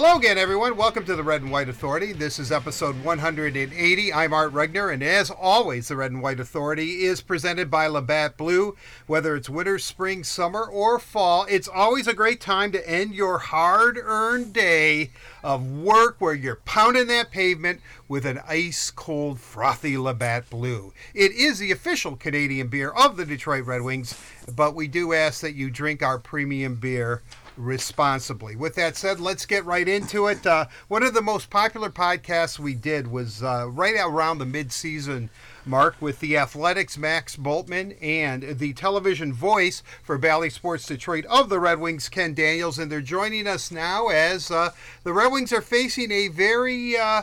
Hello again, everyone. Welcome to the Red and White Authority. This is episode 180. I'm Art Regner, and as always, the Red and White Authority is presented by Labatt Blue. Whether it's winter, spring, summer, or fall, it's always a great time to end your hard earned day of work where you're pounding that pavement with an ice cold, frothy Labatt Blue. It is the official Canadian beer of the Detroit Red Wings, but we do ask that you drink our premium beer responsibly. With that said, let's get right into it. Uh, one of the most popular podcasts we did was uh, right around the mid-season mark with the Athletics' Max Bultman and the television voice for Bally Sports Detroit of the Red Wings, Ken Daniels, and they're joining us now as uh, the Red Wings are facing a very uh,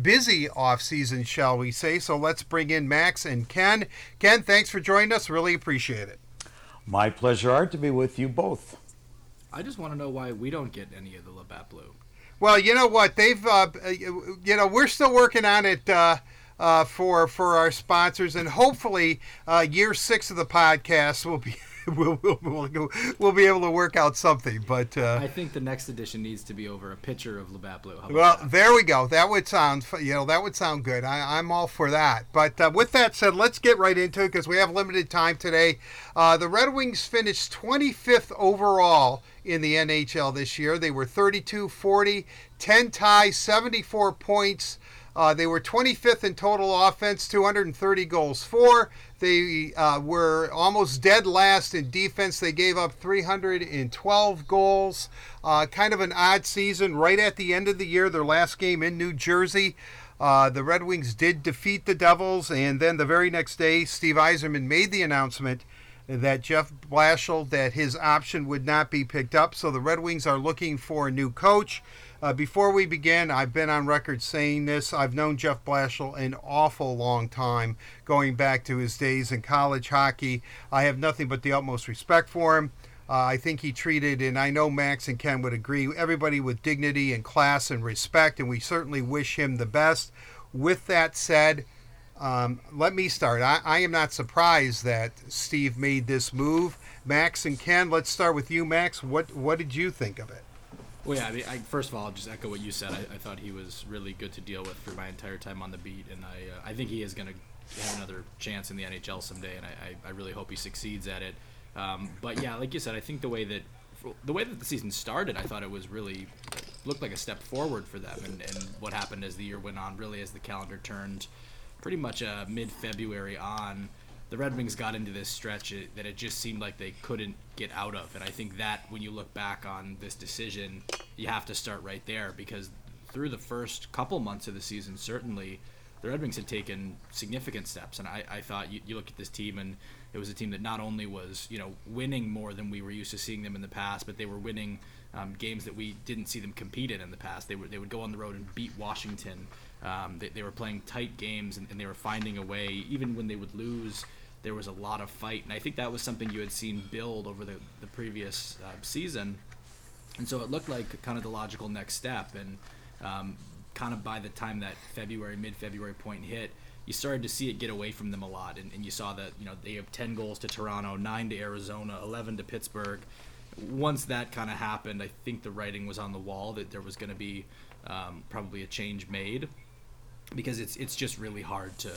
busy offseason, shall we say. So let's bring in Max and Ken. Ken, thanks for joining us. Really appreciate it. My pleasure, Art, to be with you both. I just want to know why we don't get any of the Labatt Blue. Well, you know what? They've, uh, you know, we're still working on it uh, uh, for for our sponsors, and hopefully, uh, year six of the podcast will be we'll, we'll, we'll, we'll be able to work out something. But uh, I think the next edition needs to be over a picture of Labatt Blue. Well, that? there we go. That would sound you know that would sound good. I, am all for that. But uh, with that said, let's get right into it because we have limited time today. Uh, the Red Wings finished 25th overall in the NHL this year. They were 32 40, 10 ties, 74 points. Uh, they were 25th in total offense, 230 goals for. They uh, were almost dead last in defense. They gave up 312 goals. Uh, kind of an odd season right at the end of the year, their last game in New Jersey. Uh, the Red Wings did defeat the Devils, and then the very next day, Steve Yzerman made the announcement that Jeff Blashill that his option would not be picked up. So the Red Wings are looking for a new coach. Uh, before we begin, I've been on record saying this. I've known Jeff Blashill an awful long time, going back to his days in college hockey. I have nothing but the utmost respect for him. Uh, I think he treated, and I know Max and Ken would agree, everybody with dignity and class and respect, and we certainly wish him the best. With that said, um, let me start. I, I, am not surprised that Steve made this move. Max and Ken, let's start with you, Max. What what did you think of it? Well, yeah. I mean, I, first of all, I'll just echo what you said. I, I, thought he was really good to deal with for my entire time on the beat, and I uh, I think he is going to have another chance in the NHL someday, and I, I, really hope he succeeds at it. Um, but yeah, like you said, I think the way that the way that the season started, I thought it was really looked like a step forward for them, and, and what happened as the year went on, really as the calendar turned, pretty much uh, mid February on the Red Wings got into this stretch that it just seemed like they couldn't get out of. And I think that when you look back on this decision, you have to start right there because through the first couple months of the season, certainly the Red Wings had taken significant steps. And I, I thought you, you look at this team and it was a team that not only was you know winning more than we were used to seeing them in the past, but they were winning um, games that we didn't see them compete in in the past. They were they would go on the road and beat Washington. Um, they, they were playing tight games and, and they were finding a way, even when they would lose there was a lot of fight, and I think that was something you had seen build over the the previous uh, season, and so it looked like kind of the logical next step, and um, kind of by the time that February mid February point hit. You started to see it get away from them a lot, and, and you saw that you know they have 10 goals to Toronto, nine to Arizona, 11 to Pittsburgh. Once that kind of happened, I think the writing was on the wall that there was going to be um, probably a change made because it's it's just really hard to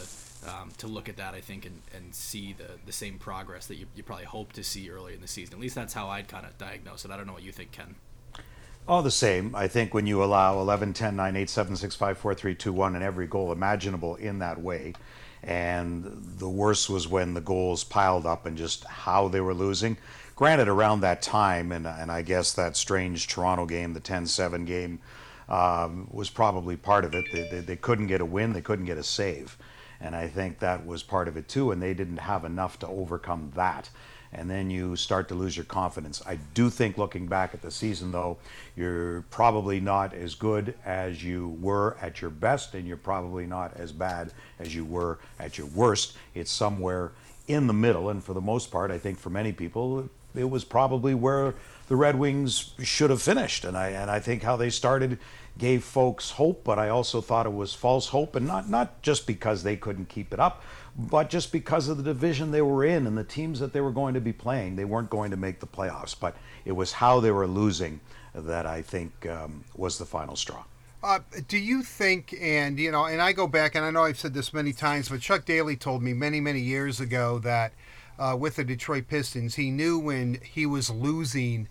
um, to look at that, I think, and, and see the, the same progress that you, you probably hope to see early in the season. At least that's how I'd kind of diagnose it. I don't know what you think, Ken. All the same, I think when you allow 11, 10, 9, 8, 7, 6, 5, 4, 3, 2, 1 in every goal imaginable in that way, and the worst was when the goals piled up and just how they were losing. Granted, around that time, and, and I guess that strange Toronto game, the 10 7 game, um, was probably part of it. They, they, they couldn't get a win, they couldn't get a save. And I think that was part of it too. And they didn't have enough to overcome that. And then you start to lose your confidence. I do think looking back at the season, though, you're probably not as good as you were at your best, and you're probably not as bad as you were at your worst. It's somewhere in the middle. And for the most part, I think for many people, it was probably where the Red Wings should have finished. And I, and I think how they started gave folks hope, but I also thought it was false hope, and not not just because they couldn't keep it up, but just because of the division they were in and the teams that they were going to be playing, they weren't going to make the playoffs. But it was how they were losing that I think um, was the final straw. Uh, do you think, and you know, and I go back, and I know I've said this many times, but Chuck Daly told me many, many years ago that uh, with the Detroit Pistons, he knew when he was losing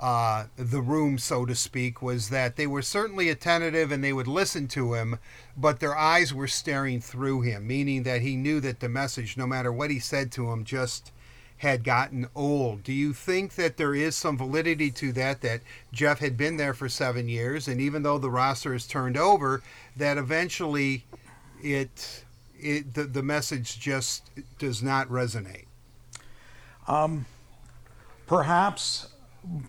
uh, the room, so to speak, was that they were certainly attentive and they would listen to him, but their eyes were staring through him, meaning that he knew that the message, no matter what he said to him, just had gotten old. Do you think that there is some validity to that? That Jeff had been there for seven years, and even though the roster is turned over, that eventually it, it the, the message just does not resonate. Um, perhaps,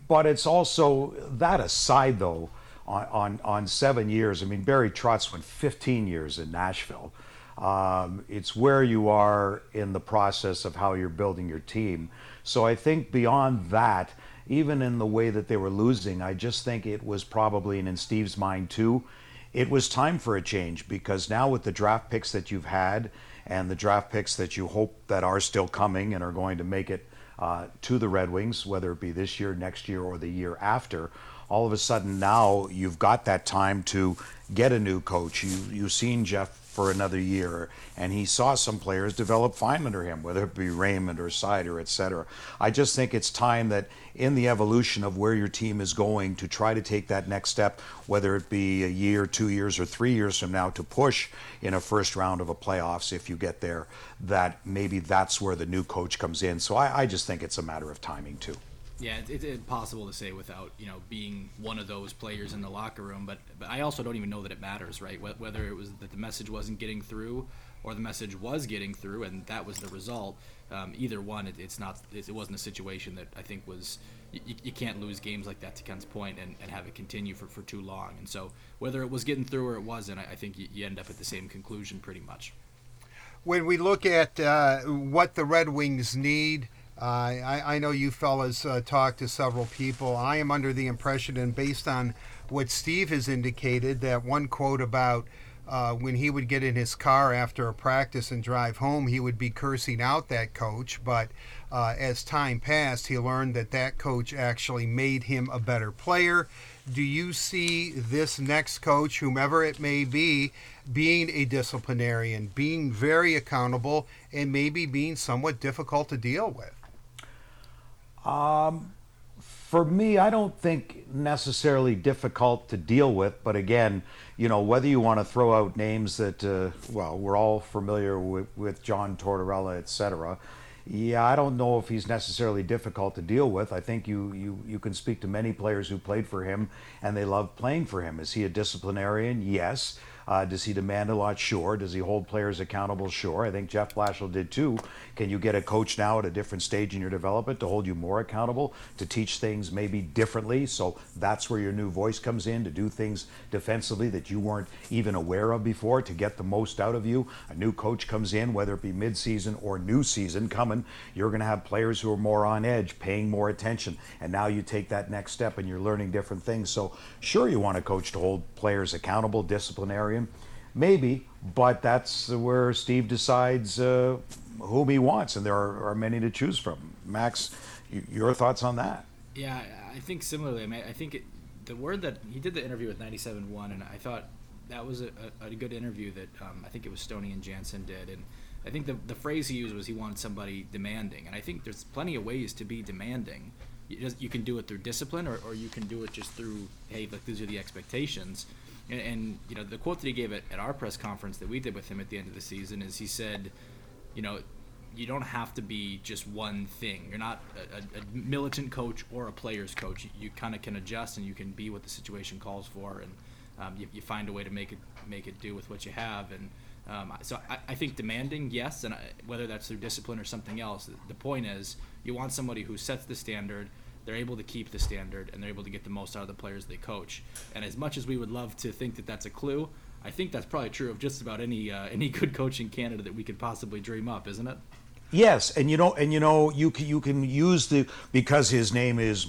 but it's also that aside though. On, on, on seven years, I mean Barry Trotz went 15 years in Nashville. Um, it's where you are in the process of how you're building your team. So I think beyond that, even in the way that they were losing, I just think it was probably, and in Steve's mind too, it was time for a change because now with the draft picks that you've had and the draft picks that you hope that are still coming and are going to make it uh, to the Red Wings, whether it be this year, next year, or the year after, all of a sudden now you've got that time to get a new coach. You you've seen Jeff for another year, and he saw some players develop fine under him, whether it be Raymond or Seider, etc. I just think it's time that in the evolution of where your team is going to try to take that next step, whether it be a year, two years, or three years from now, to push in a first round of a playoffs if you get there. That maybe that's where the new coach comes in. So I, I just think it's a matter of timing too. Yeah, it's, impossible to say without you know being one of those players in the locker room. But but I also don't even know that it matters, right? Whether it was that the message wasn't getting through, or the message was getting through, and that was the result. Um, either one, it, it's not. It wasn't a situation that I think was. You, you can't lose games like that to Ken's point and, and have it continue for, for too long. And so whether it was getting through or it wasn't, I, I think you, you end up at the same conclusion pretty much. When we look at uh, what the Red Wings need I, I know you fellas uh, talked to several people. I am under the impression, and based on what Steve has indicated, that one quote about uh, when he would get in his car after a practice and drive home, he would be cursing out that coach. But uh, as time passed, he learned that that coach actually made him a better player. Do you see this next coach, whomever it may be, being a disciplinarian, being very accountable, and maybe being somewhat difficult to deal with? Um, for me, I don't think necessarily difficult to deal with, but again, you know, whether you want to throw out names that, uh, well, we're all familiar with, with John Tortorella, et cetera. Yeah, I don't know if he's necessarily difficult to deal with. I think you, you, you can speak to many players who played for him and they love playing for him. Is he a disciplinarian? Yes. Uh, does he demand a lot? Sure. Does he hold players accountable? Sure. I think Jeff Blashill did too. Can you get a coach now at a different stage in your development to hold you more accountable, to teach things maybe differently? So that's where your new voice comes in to do things defensively that you weren't even aware of before to get the most out of you. A new coach comes in, whether it be midseason or new season coming, you're going to have players who are more on edge, paying more attention. And now you take that next step and you're learning different things. So, sure, you want a coach to hold players accountable, disciplinary Maybe, but that's where Steve decides uh, whom he wants, and there are, are, many to choose from. Max, your thoughts on that? Yeah, I think similarly. I mean, I think it, the word that he did the interview with 97.1, and I thought that was a, a, a good interview that um, I think it was Stoney and Jansen did, and I think the the phrase he used was he wanted somebody demanding, and I think there's plenty of ways to be demanding. You, you can do it through discipline, or, or you can do it just through hey, look, these are the expectations. And, and, you know, the quote that he gave at, at our press conference that we did with him at the end of the season is he said, you know, you don't have to be just one thing. You're not a, a militant coach or a player's coach. You, you kind of can adjust and you can be what the situation calls for, and um, you, you, find a way to make it make it do with what you have. And um, so I, I, think demanding, yes, and I, whether that's through discipline or something else. The point is, you want somebody who sets the standard they're able to keep the standard and they're able to get the most out of the players they coach. And as much as we would love to think that that's a clue, I think that's probably true of just about any uh, any good coaching candidate that we could possibly dream up, isn't it? Yes, and you know, and you know, you can you can use the because his name is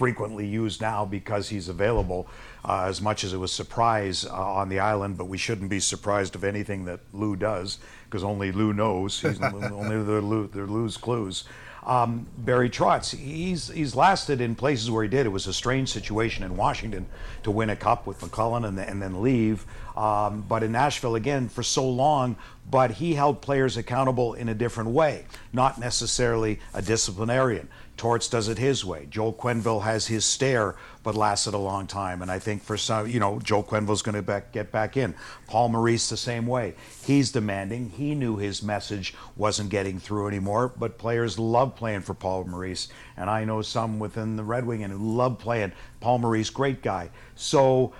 frequently used now because he's available. Uh, as much as it was surprise uh, on the island, but we shouldn't be surprised of anything that Lou does because only Lou knows. He's only the Lou, the Lou's clues. Um, Barry Trotz, he's he's lasted in places where he did. It was a strange situation in Washington to win a cup with MacLellan and, and then leave. Um, but in Nashville again for so long, but he held players accountable in a different way, not necessarily a disciplinarian. Torts does it his way. Joel Quenneville has his stare, but lasted a long time. And I think for some, you know, Joel Quenneville's going to get back in. Paul Maurice the same way. He's demanding. He knew his message wasn't getting through anymore, but players love playing for Paul Maurice. And I know some within the Red Wing and who love playing. Paul Maurice, great guy. So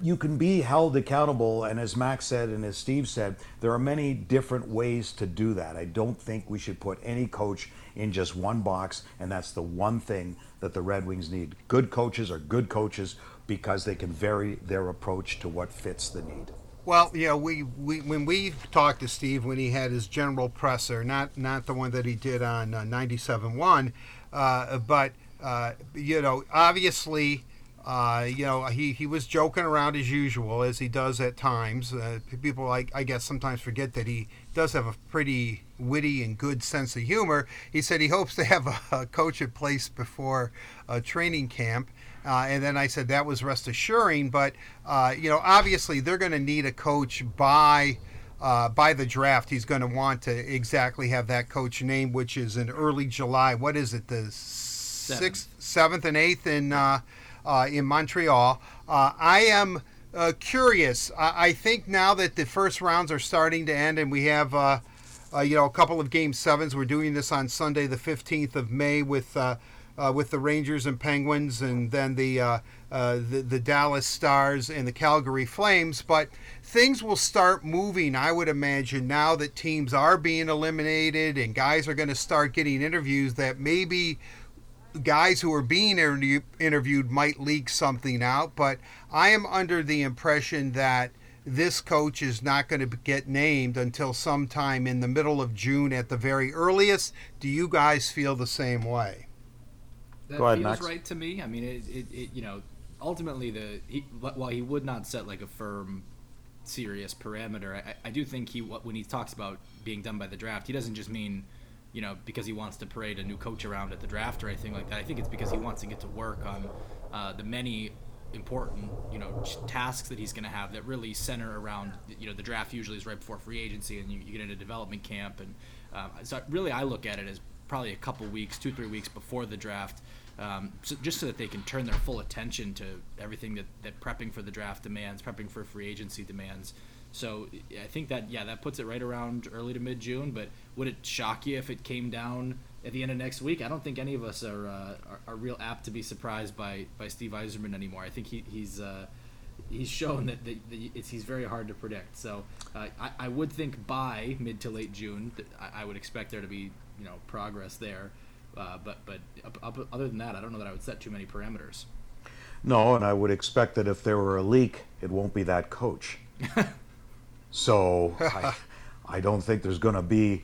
you can be held accountable. And as Max said and as Steve said, there are many different ways to do that. I don't think we should put any coach in just one box, and that's the one thing that the Red Wings need. Good coaches are good coaches because they can vary their approach to what fits the need. Well, yeah, we, we when we talked to Steve when he had his general presser, not not the one that he did on uh, 97.1, uh, but uh, you know, obviously uh, you know, he, he was joking around as usual, as he does at times. Uh, people, like I guess, sometimes forget that he does have a pretty witty and good sense of humor. He said he hopes to have a, a coach in place before a training camp. Uh, and then I said that was rest assuring, but uh, you know, obviously they're going to need a coach by. Uh, by the draft, he's going to want to exactly have that coach name, which is in early July. What is it, the sixth, seventh, and eighth in uh, uh, in Montreal. Uh, I am uh, curious. I, I, think now that the first rounds are starting to end and we have, uh, uh, you know, a couple of game sevens. We're doing this on Sunday, the 15th of May, with uh, with the Rangers and Penguins, and then the, the the Dallas Stars and the Calgary Flames. But things will start moving, I would imagine, now that teams are being eliminated and guys are going to start getting interviews. That maybe guys who are being interviewed might leak something out, but I am under the impression that this coach is not going to get named until sometime in the middle of June at the very earliest. Do you guys feel the same way? That Go ahead, feels Max. right to me. I mean, it, it, it you know, ultimately the he, while he would not set like a firm, serious parameter, I, I do think he when he talks about being done by the draft, he doesn't just mean you know, because he wants to parade a new coach around at the draft or anything like that. I think it's because he wants to get to work on uh, the many important, you know, tasks that he's going to have that really center around, you know, the draft usually is right before free agency and you, you get into development camp. And um, so really I look at it as probably a couple weeks, two, three weeks before the draft, um, so just so that they can turn their full attention to everything that, that prepping for the draft demands, prepping for free agency demands. So I think that yeah, that puts it right around early to mid June. But would it shock you if it came down at the end of next week? I don't think any of us are uh, are, are, real apt to be surprised by by Steve Yzerman anymore. I think he, he's uh, he's shown that, that, that he's very hard to predict. So uh, I, I would think by mid to late June, I, I would expect there to be you know progress there. Uh, but but up, up, other than that, I don't know that I would set too many parameters. No, and I would expect that if there were a leak, it won't be that coach. So I, I don't think there's going to be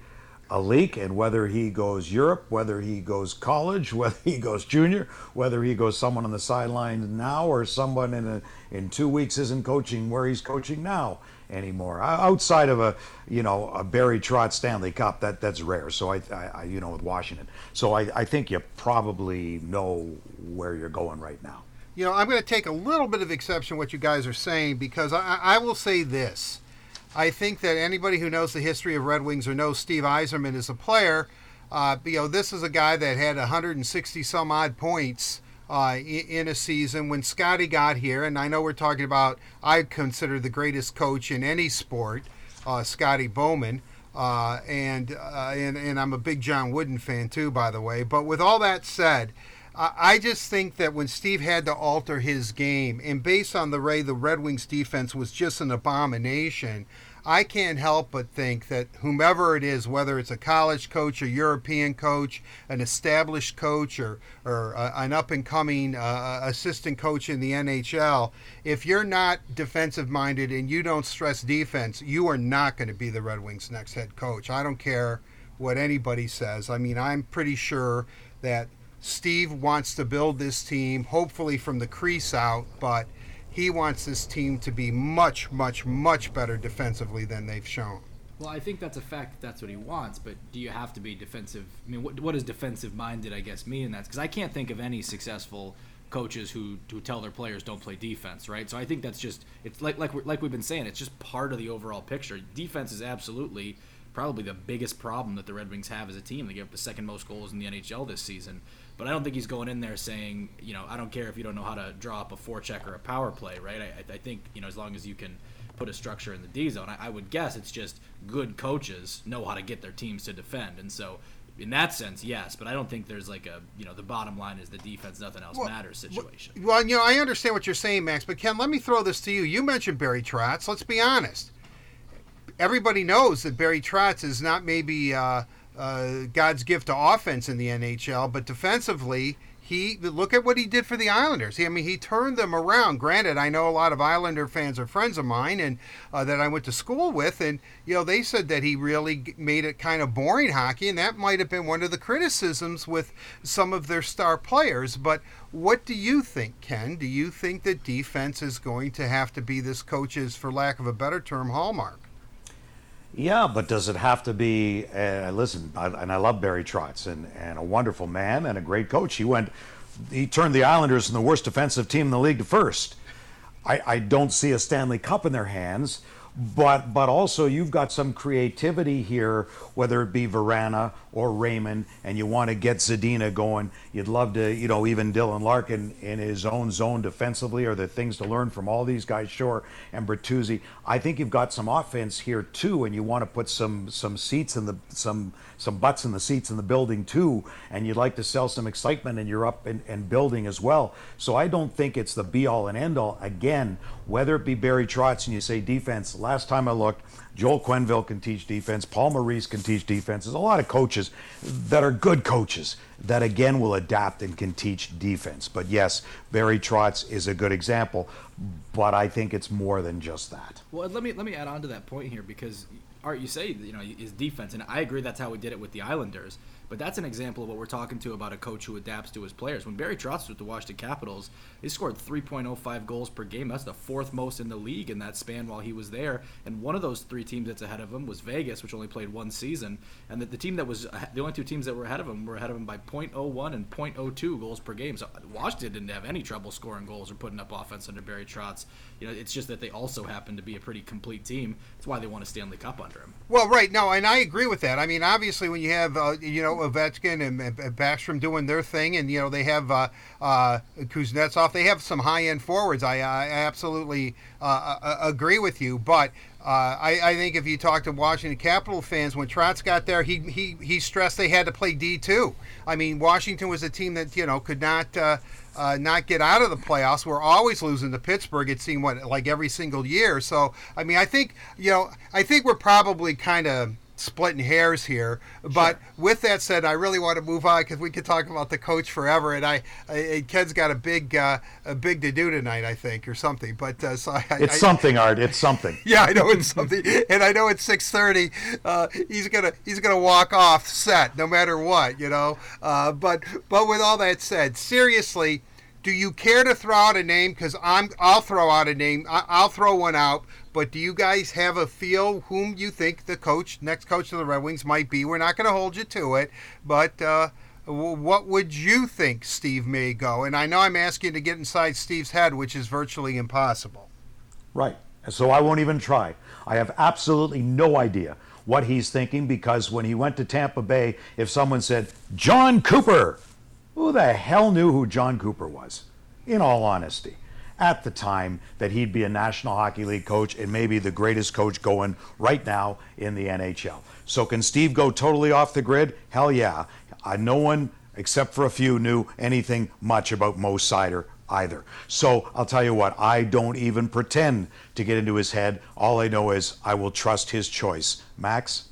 a leak and whether he goes Europe, whether he goes college, whether he goes junior, whether he goes someone on the sideline now or someone in a, in two weeks isn't coaching where he's coaching now anymore. Outside of a you know a Barry Trotz Stanley Cup, that that's rare. So I, I you know with Washington, so I, I think you probably know where you're going right now. You know, I'm going to take a little bit of exception what you guys are saying because I, I will say this I think that anybody who knows the history of Red Wings or knows Steve Yzerman as a player, uh, you know, this is a guy that had 160 some odd points uh, in a season when Scotty got here. And I know we're talking about, I consider the greatest coach in any sport, uh, Scotty Bowman. Uh, and, uh, and and I'm a big John Wooden fan too, by the way. But with all that said, I just think that when Steve had to alter his game, and based on the way the Red Wings defense was just an abomination, I can't help but think that whomever it is, whether it's a college coach, a European coach, an established coach, or, or uh, an up and coming uh, uh assistant coach in the NHL, if you're not defensive minded and you don't stress defense, you are not going to be the Red Wings' next head coach. I don't care what anybody says. I mean, I'm pretty sure that Steve wants to build this team, hopefully from the crease out, but he wants this team to be much, much, much better defensively than they've shown. Well, I think that's a fact. That's what he wants. But do you have to be defensive? I mean, what, what does defensive minded, I guess, mean in that? Because I can't think of any successful coaches who, who tell their players don't play defense, right? So I think that's just it's like like like we've been saying, it's just part of the overall picture. Defense is absolutely probably the biggest problem that the Red Wings have as a team. They gave up the second most goals in the NHL this season. But I don't think he's going in there saying, you know, I don't care if you don't know how to draw up a forecheck or a power play, right? I, I think, you know, as long as you can put a structure in the D zone, I, I would guess it's just good coaches know how to get their teams to defend. And so in that sense, yes, but I don't think there's like a you know the bottom line is the defense, nothing else well, matters situation. Well, you know, I understand what you're saying, Max, but Ken, let me throw this to you. You mentioned Barry Trotz. Let's be honest. Everybody knows that Barry Trotz is not maybe uh, uh, God's gift to offense in the NHL, but defensively, he look at what he did for the Islanders. He, I mean, he turned them around. Granted, I know a lot of Islander fans are friends of mine and uh, that I went to school with, and you know they said that he really made it kind of boring hockey, and that might have been one of the criticisms with some of their star players. But what do you think, Ken? Do you think that defense is going to have to be this coach's, for lack of a better term, hallmark? Yeah, but does it have to be? Uh, listen, I, and I love Barry Trotz, and, and a wonderful man and a great coach. He went, he turned the Islanders from the worst defensive team in the league to first. I, I don't see a Stanley Cup in their hands, but but also you've got some creativity here, whether it be Veleno or Raymond, and you want to get Zadina going. You'd love to, you know, even Dylan Larkin in his own zone defensively, or the things to learn from all these guys, Sure, and Bertuzzi. I think you've got some offense here too, and you want to put some some seats in the some some butts in the seats in the building too, and you'd like to sell some excitement, and you're up and, and building as well. So I don't think it's the be all and end all. Again, whether it be Barry Trotz and you say defense, last time I looked, Joel Quenneville can teach defense. Paul Maurice can teach defense. There's a lot of coaches that are good coaches that again will adapt and can teach defense. But yes, Barry Trotz is a good example. But I think it's more than just that. Well, let me let me add on to that point here because You say you know his defense, and I agree that's how we did it with the Islanders. But that's an example of what we're talking to about a coach who adapts to his players. When Barry Trotz with the Washington Capitals, he scored 3.05 goals per game. That's the fourth most in the league in that span while he was there. And one of those three teams that's ahead of him was Vegas, which only played one season. And the, the team that was the only two teams that were ahead of him were ahead of him by 0.01 and 0.02 goals per game. So Washington didn't have any trouble scoring goals or putting up offense under Barry Trotz. You know, it's just that they also happen to be a pretty complete team. That's why they won a Stanley Cup under him. Well, right. No, and I agree with that. I mean, obviously, when you have, uh, you know, Ovechkin and, and, Backstrom doing their thing, and, you know, they have uh, uh, Kuznetsov, they have some high end forwards. I, I absolutely uh, uh, agree with you. But uh, I, I, think if you talk to Washington Capital fans, when Trotz got there, he, he, he stressed they had to play D too. I mean, Washington was a team that you know could not uh, uh, not get out of the playoffs. We're always losing to Pittsburgh. It seemed what like every single year. So I mean, I think you know, I think we're probably kind of splitting hairs here. But sure. with that said, I really want to move on because we could talk about the coach forever. And I, I Ken's got a big, uh, a big to do tonight, I think, or something. But uh, so I, it's I, something, Art. It's something. Yeah, I know it's something, and I know it's six thirty. Uh, he's gonna he's gonna walk off set no matter what, you know. Uh, but but with all that said, seriously. Do you care to throw out a name? Because I'm, I'll throw out a name. I'll throw one out but do you guys have a feel whom you think the coach, next coach of the Red Wings, might be? We're not going to hold you to it, but uh, what would you think Steve may go? And I know I'm asking to get inside Steve's head, which is virtually impossible. Right. So I won't even try. I have absolutely no idea what he's thinking because when he went to Tampa Bay, if someone said, Jon Cooper, who the hell knew who Jon Cooper was? In all honesty at the time that he'd be a National Hockey League coach and maybe the greatest coach going right now in the NHL. So can Steve go totally off the grid? Hell yeah. Uh, no one except for a few knew anything much about Mo Seider either. So I'll tell you what, I don't even pretend to get into his head. All I know is I will trust his choice. Max?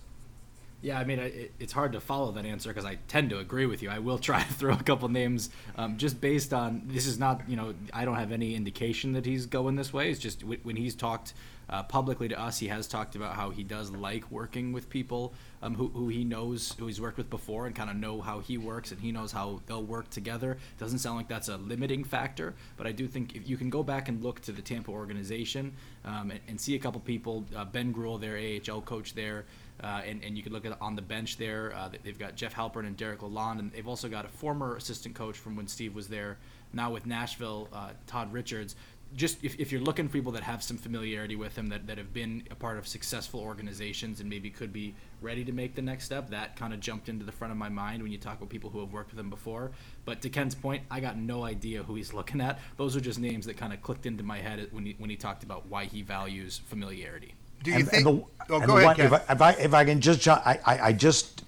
Yeah, I mean, it, it's hard to follow that answer because I tend to agree with you. I will try to throw a couple names um, just based on this is not, you know, I don't have any indication that he's going this way. It's just when he's talked uh, publicly to us, he has talked about how he does like working with people um, who, who he knows, who he's worked with before, and kind of know how he works, and he knows how they'll work together. Doesn't sound like that's a limiting factor, but I do think if you can go back and look to the Tampa organization um, and, and, see a couple people, uh, Benoit Groulx, their AHL coach there. Uh, and, and you can look at on the bench there. Uh, they've got Jeff Halpern and Derek Lalonde, and they've also got a former assistant coach from when Steve was there, now with Nashville, uh, Todd Richards. Just if, if you're looking for people that have some familiarity with him, that, that have been a part of successful organizations and maybe could be ready to make the next step, that kind of jumped into the front of my mind when you talk with people who have worked with him before. But to Ken's point, I got no idea who he's looking at. Those are just names that kind of clicked into my head when he, when he talked about why he values familiarity. Do you and, think? And the, oh, go ahead. One, if, I, if, I, if I can just I, I, I just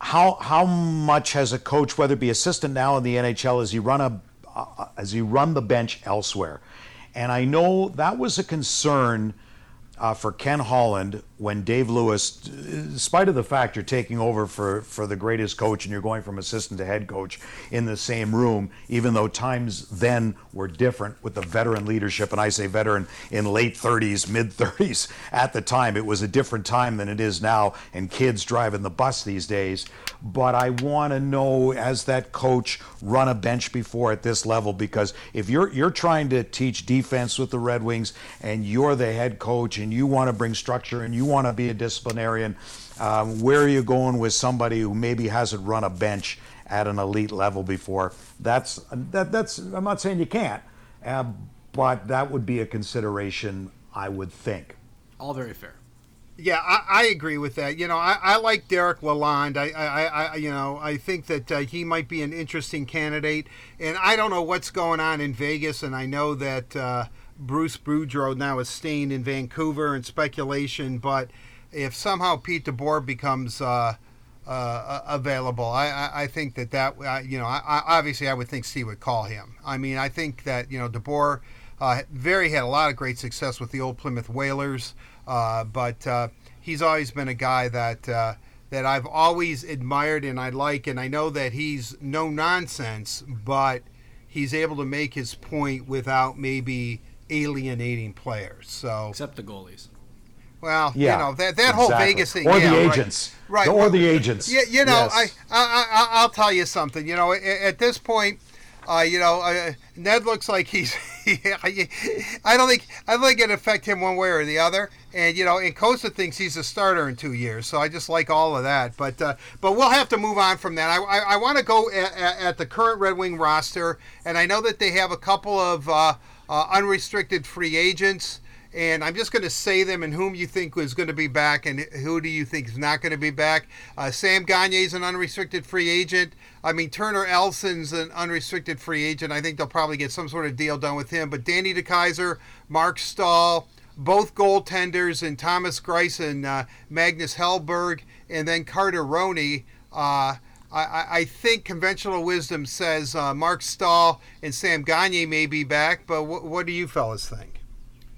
how how much has a coach, whether it be assistant now in the NHL, as he run a uh, as he run the bench elsewhere, and I know that was a concern uh, for Ken Holland when Dave Lewis, in spite of the fact you're taking over for, for the greatest coach and you're going from assistant to head coach in the same room, even though times then were different with the veteran leadership, and I say veteran in late 30s, mid 30s at the time, it was a different time than it is now, and kids driving the bus these days. But I want to know, as that coach, run a bench before at this level, because if you're you're trying to teach defense with the Red Wings and you're the head coach and you want to bring structure and you want to be a disciplinarian, um, where are you going with somebody who maybe hasn't run a bench at an elite level before? That's that, that's. I'm not saying you can't, uh, but that would be a consideration, I would think. All very fair. Yeah, I, I, agree with that. You know, I, I like Derek Lalonde. I, I, I, you know, I think that uh, he might be an interesting candidate. And I don't know what's going on in Vegas, and I know that uh, Bruce Boudreau now is staying in Vancouver and speculation. But if somehow Pete DeBoer becomes uh, uh, available, I, I, I, think that that uh, you know, I, obviously I would think Steve would call him. I mean, I think that you know DeBoer uh, very had a lot of great success with the old Plymouth Whalers, uh, but uh, he's always been a guy that that I've always admired and I like, and I know that he's no nonsense, but he's able to make his point without maybe alienating players. So except the goalies. Well, yeah, you know that that exactly. whole Vegas thing, or yeah, the agents, right? right. Or the agents. Yeah, you know, yes. I, I, I, will tell you something. You know, at, at this point, uh, you know, uh, Ned looks like he's. I don't think I don't think it affect him one way or the other. And you know, and Costa thinks he's a starter in two years, so I just like all of that. But uh, but we'll have to move on from that. I I, I want to go at, at, the current Red Wing roster, and I know that they have a couple of uh, unrestricted free agents. And I'm just going to say them and whom you think is going to be back and who do you think is not going to be back. Uh, Sam Gagne is an unrestricted free agent. I mean, Turner Elson's an unrestricted free agent. I think they'll probably get some sort of deal done with him. But Danny DeKeyser, Marc Staal, both goaltenders, and Thomas Greiss and uh, Magnus Hellberg, and then Carter Rowney. Uh, I, I, think conventional wisdom says uh, Marc Staal and Sam Gagne may be back, but wh- what do you fellas think?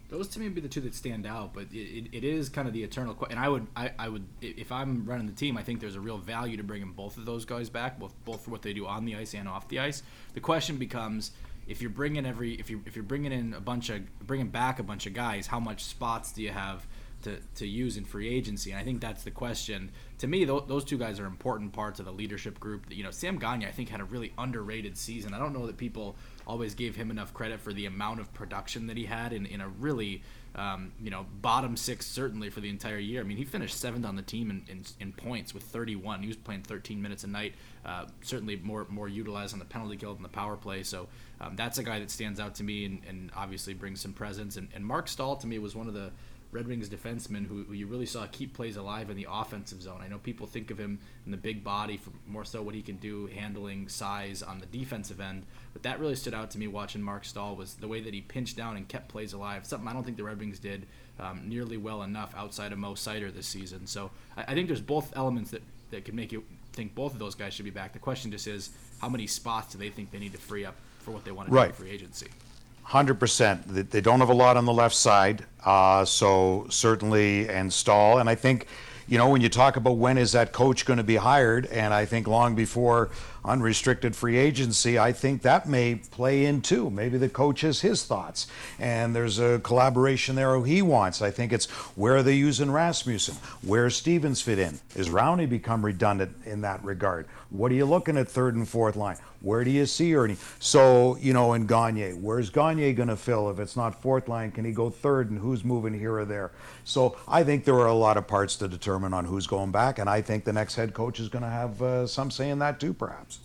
Those to me would be the two that stand out, but it, it is kind of the eternal question. And I would, I, I would, if I'm running the team, I think there's a real value to bringing both of those guys back, both both for what they do on the ice and off the ice. The question becomes, if you're bringing every, if you if you're bringing in a bunch of, bringing back a bunch of guys, how much spots do you have? To, to use in free agency. And I think that's the question. To me, th- those two guys are important parts of the leadership group. You know, Sam Gagne, I think, had a really underrated season. I don't know that people always gave him enough credit for the amount of production that he had in, in a really, um, you know, bottom six, certainly for the entire year. I mean, he finished seventh on the team in, in, in points with 31. He was playing 13 minutes a night, uh, certainly more more utilized on the penalty kill than the power play. So um, that's a guy that stands out to me and, and obviously brings some presence. And, and Marc Staal, to me, was one of the Red Wings defenseman who, who, you really saw keep plays alive in the offensive zone. I know people think of him in the big body for more so what he can do handling size on the defensive end, but that really stood out to me watching Marc Staal was the way that he pinched down and kept plays alive. Something I don't think the Red Wings did um, nearly well enough outside of Mo Seider this season. So I, I think there's both elements that that could make you think both of those guys should be back. The question just is how many spots do they think they need to free up for what they want to right. do in free agency? Hundred percent. They don't have a lot on the left side, uh, so certainly and Staal, and I think you know, when you talk about when is that coach going to be hired, and I think long before unrestricted free agency, I think that may play in too. Maybe the coach has his thoughts, and there's a collaboration there he wants. I think it's where are they using Rasmussen? Where Stevens fit in? Is Rowney become redundant in that regard? What are you looking at third and fourth line? Where do you see Erne? So, you know, in Gagne, where's Gagne going to fill? If it's not fourth line, can he go third? And who's moving here or there? So I think there are a lot of parts to determine on who's going back. And I think the next head coach is going to have uh, some say in that too, perhaps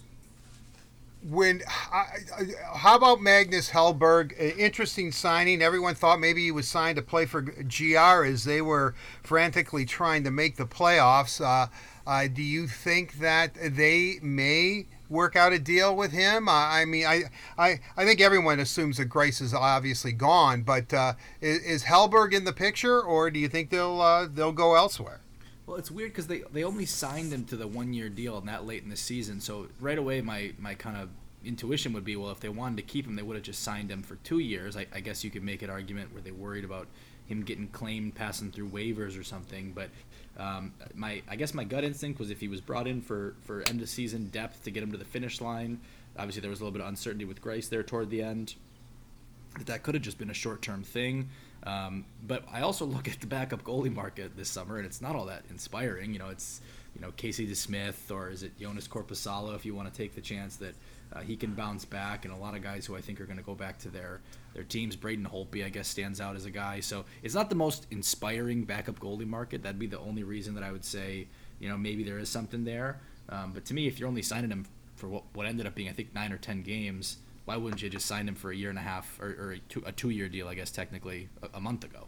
when how about Magnus Hellberg? Interesting signing. Everyone thought maybe he was signed to play for GR as they were frantically trying to make the playoffs. Uh, uh, do you think that they may work out a deal with him? Uh, I mean, I, I I think everyone assumes that Greiss is obviously gone, but uh, is, is, Hellberg in the picture, or do you think they'll uh, they'll go elsewhere? Well, it's weird because they, they only signed him to the one year deal and that late in the season. So right away, my, my kind of intuition would be, well, if they wanted to keep him, they would have just signed him for two years. I, I guess you could make an argument where they worried about him getting claimed passing through waivers or something. But um, my I guess my gut instinct was if he was brought in for for end of season depth to get him to the finish line. Obviously, there was a little bit of uncertainty with Greiss there toward the end. That that could have just been a short term thing. Um, but I also look at the backup goalie market this summer, and it's not all that inspiring. You know, it's you know Casey DeSmith or is it Jonas Korpisalo if you want to take the chance that uh, he can bounce back, and a lot of guys who I think are going to go back to their their teams. Braden Holtby, I guess, stands out as a guy. So it's not the most inspiring backup goalie market. That'd be the only reason that I would say, you know, maybe there is something there. Um, but to me, if you're only signing him for what, what ended up being, I think, nine or ten games, why wouldn't you just sign him for a year and a half or, or a, two, a two-year deal, I guess, technically, a, a month ago?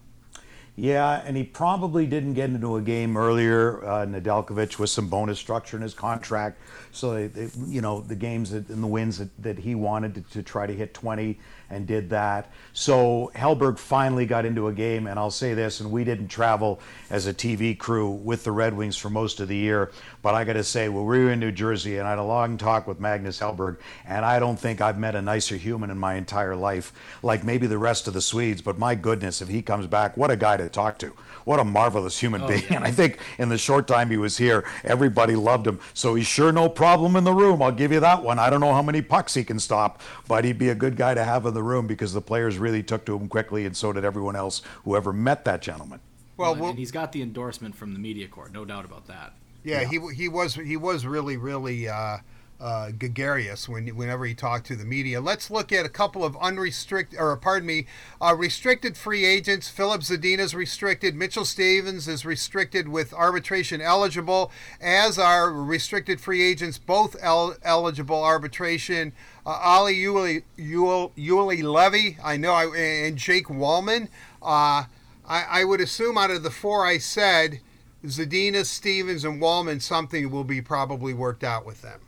Yeah, and he probably didn't get into a game earlier, uh, Nedeljkovic, with some bonus structure in his contract. So, they, they, you know, the games that, and the wins that, that he wanted to, to, try to hit 20 and did that. So, Hellberg finally got into a game, and I'll say this, and we didn't travel as a TV crew with the Red Wings for most of the year, but I got to say, well, we were in New Jersey, and I had a long talk with Magnus Hellberg, and I don't think I've met a nicer human in my entire life, like maybe the rest of the Swedes, but my goodness, if he comes back, what a guy to talk to. What a marvelous human oh, being. Yeah. And I think in the short time he was here, everybody loved him. So he's sure no problem in the room. I'll give you that one. I don't know how many pucks he can stop, but he'd be a good guy to have in the room because the players really took to him quickly, and so did everyone else who ever met that gentleman. Well, well and he's got the endorsement from the media corps, no doubt about that. Yeah, yeah. he he was he was really really. Uh, uh, gregarious when, whenever he talked to the media. Let's look at a couple of unrestricted, or pardon me, uh, restricted free agents. Filip Zadina is restricted. Mitchell Stevens is restricted with arbitration eligible, as are restricted free agents, both el- eligible arbitration. Uh, Ali Yuli, Yuli, Levy, I know, I, and Jake Walman. Uh, I, I would assume out of the four I said, Zadina, Stevens, and Walman, something will be probably worked out with them.